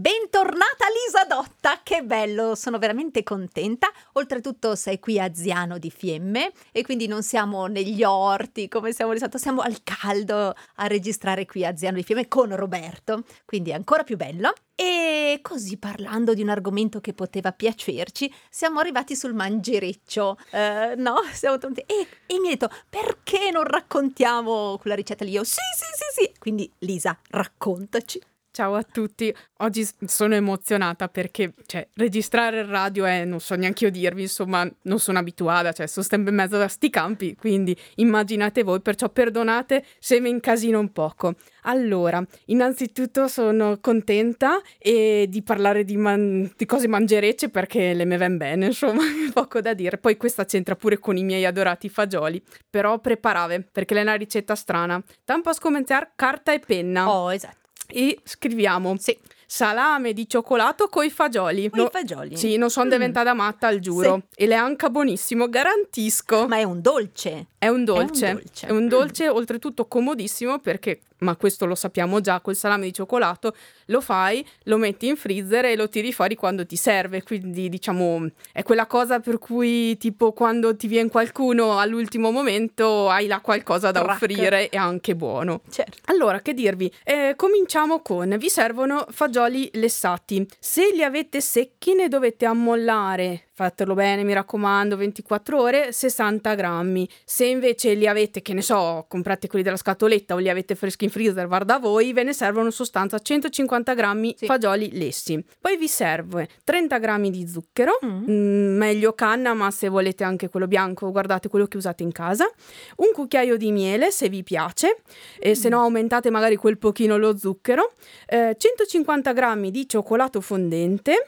Bentornata Lisa Dotta, che bello, sono veramente contenta. Oltretutto sei qui a Ziano di Fiemme e quindi non siamo negli orti come siamo di solito, siamo al caldo a registrare qui a Ziano di Fiemme con Roberto, quindi è ancora più bello. E così parlando di un argomento che poteva piacerci, siamo arrivati sul mangereccio, eh, no? Siamo tornati e, e mi ha detto perché non raccontiamo quella ricetta lì? Io sì, sì, sì, sì. Quindi Lisa, raccontaci. Ciao a tutti, oggi sono emozionata perché cioè, registrare il radio è, non so neanche io dirvi, insomma non sono abituata, cioè sono sempre in mezzo a sti campi, quindi immaginate voi, perciò perdonate se mi incasino un poco. Allora, innanzitutto sono contenta e di parlare di, man- di cose mangerecce perché le me ven bene, insomma, poco da dire. Poi questa c'entra pure con i miei adorati fagioli, però preparave perché è una ricetta strana. Tampa scomenzare carta e penna. Oh, esatto e scriviamo sì. salame di cioccolato coi fagioli. Coi no, fagioli? Sì, non sono mm. diventata matta, al giuro. Sì. E le anche buonissimo, garantisco. Ma è un dolce. È un dolce. È un dolce, è un dolce mm. oltretutto comodissimo perché ma questo lo sappiamo già, col salame di cioccolato lo fai, lo metti in freezer e lo tiri fuori quando ti serve, quindi diciamo è quella cosa per cui tipo quando ti viene qualcuno all'ultimo momento hai là qualcosa da Trac. offrire e anche buono. Certo. Allora, che dirvi? Eh, cominciamo con, vi servono fagioli lessati, se li avete secchi ne dovete ammollare fatelo bene, mi raccomando, 24 ore, 60 grammi. Se invece li avete, che ne so, comprate quelli della scatoletta o li avete freschi in freezer, guarda voi, ve ne servono in sostanza 150 grammi sì. fagioli lessi. Poi vi serve 30 grammi di zucchero, mm. Mm, meglio canna, ma se volete anche quello bianco, guardate quello che usate in casa. Un cucchiaio di miele, se vi piace, e se no aumentate magari quel pochino lo zucchero. Eh, 150 grammi di cioccolato fondente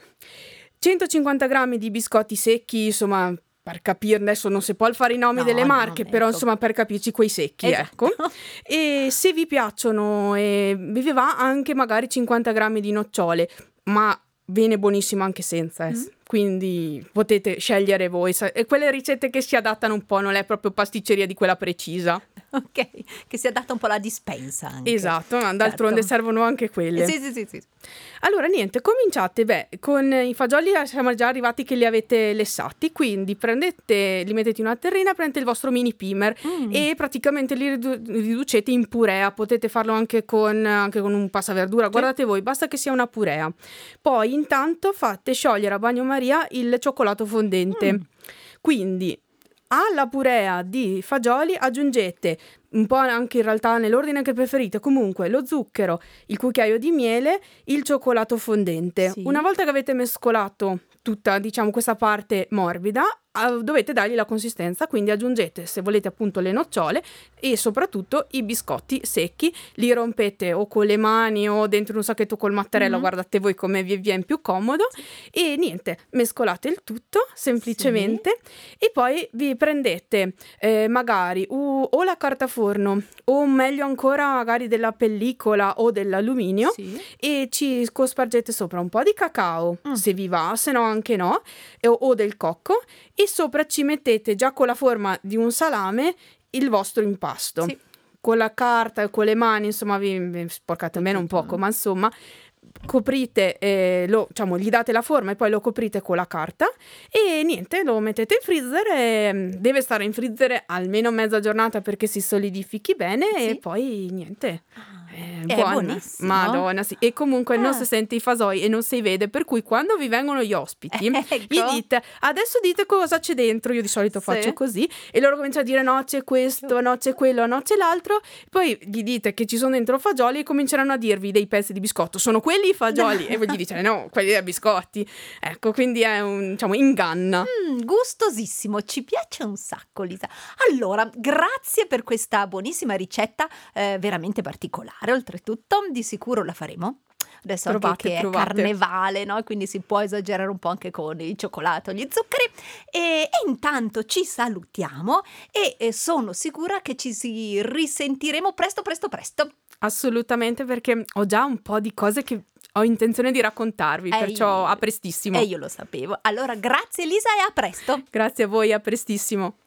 150 grammi di biscotti secchi, insomma, per capire, adesso non si può fare i nomi no, delle marche, però ecco. insomma per capirci quei secchi, esatto. ecco. E se vi piacciono, eh, vi va anche magari 50 grammi di nocciole, ma viene buonissimo anche senza, eh. mm. Quindi potete scegliere voi. E quelle ricette che si adattano un po', non è proprio pasticceria di quella precisa. Ok, che si adatta un po' alla dispensa anche. Esatto, ma d'altronde certo. servono anche quelle. Sì, sì, sì, sì. Allora, niente, cominciate. Beh, con i fagioli siamo già arrivati che li avete lessati, quindi prendete, li mettete in una terrina, prendete il vostro mini pimer mm. e praticamente li ridu- riducete in purea. Potete farlo anche con, anche con un passaverdura, sì. guardate voi, basta che sia una purea. Poi intanto fate sciogliere a bagnomaria il cioccolato fondente. Mm. Quindi alla purea di fagioli aggiungete un po' anche in realtà nell'ordine che preferite, comunque lo zucchero, il cucchiaio di miele, il cioccolato fondente. Sì. Una volta che avete mescolato tutta, diciamo, questa parte morbida, dovete dargli la consistenza, quindi aggiungete se volete appunto le nocciole e soprattutto i biscotti secchi, li rompete o con le mani o dentro un sacchetto col mattarello, mm-hmm. guardate voi come vi viene più comodo e niente, mescolate il tutto semplicemente sì. e poi vi prendete eh, magari uh, o la carta forno o meglio ancora magari della pellicola o dell'alluminio sì. e ci cospargete sopra un po' di cacao mm. se vi va, se no anche no, o, o del cocco e sopra ci mettete già con la forma di un salame il vostro impasto. Sì. Con la carta e con le mani, insomma, vi, sporcate meno un poco, ma insomma, coprite, eh, lo, diciamo, gli date la forma e poi lo coprite con la carta e niente, lo mettete in freezer e mm, deve stare in freezer almeno mezza giornata perché si solidifichi bene sì. e poi niente. Ah è, è buonissimo. Madonna, sì. E comunque ah. non si sente i fasoi e non si vede, per cui quando vi vengono gli ospiti, ecco. gli dite adesso dite cosa c'è dentro. Io di solito sì. faccio così e loro cominciano a dire no, c'è questo, no, c'è quello, no, c'è l'altro. Poi gli dite che ci sono dentro fagioli e cominceranno a dirvi dei pezzi di biscotto. Sono quelli i fagioli? e voi gli dite no, quelli dei biscotti. Ecco, quindi è un, diciamo, inganna. Mm, gustosissimo, ci piace un sacco, Lisa. Allora, grazie per questa buonissima ricetta eh, veramente particolare fare oltretutto, di sicuro la faremo. Adesso provate, anche che provate. è carnevale, no? Quindi si può esagerare un po' anche con il cioccolato, gli zuccheri. E, e intanto ci salutiamo e, e sono sicura che ci si risentiremo presto, presto, presto. Assolutamente, perché ho già un po' di cose che ho intenzione di raccontarvi, e perciò io, a prestissimo. E io lo sapevo. Allora, grazie Elisa e a presto. Grazie a voi, a prestissimo.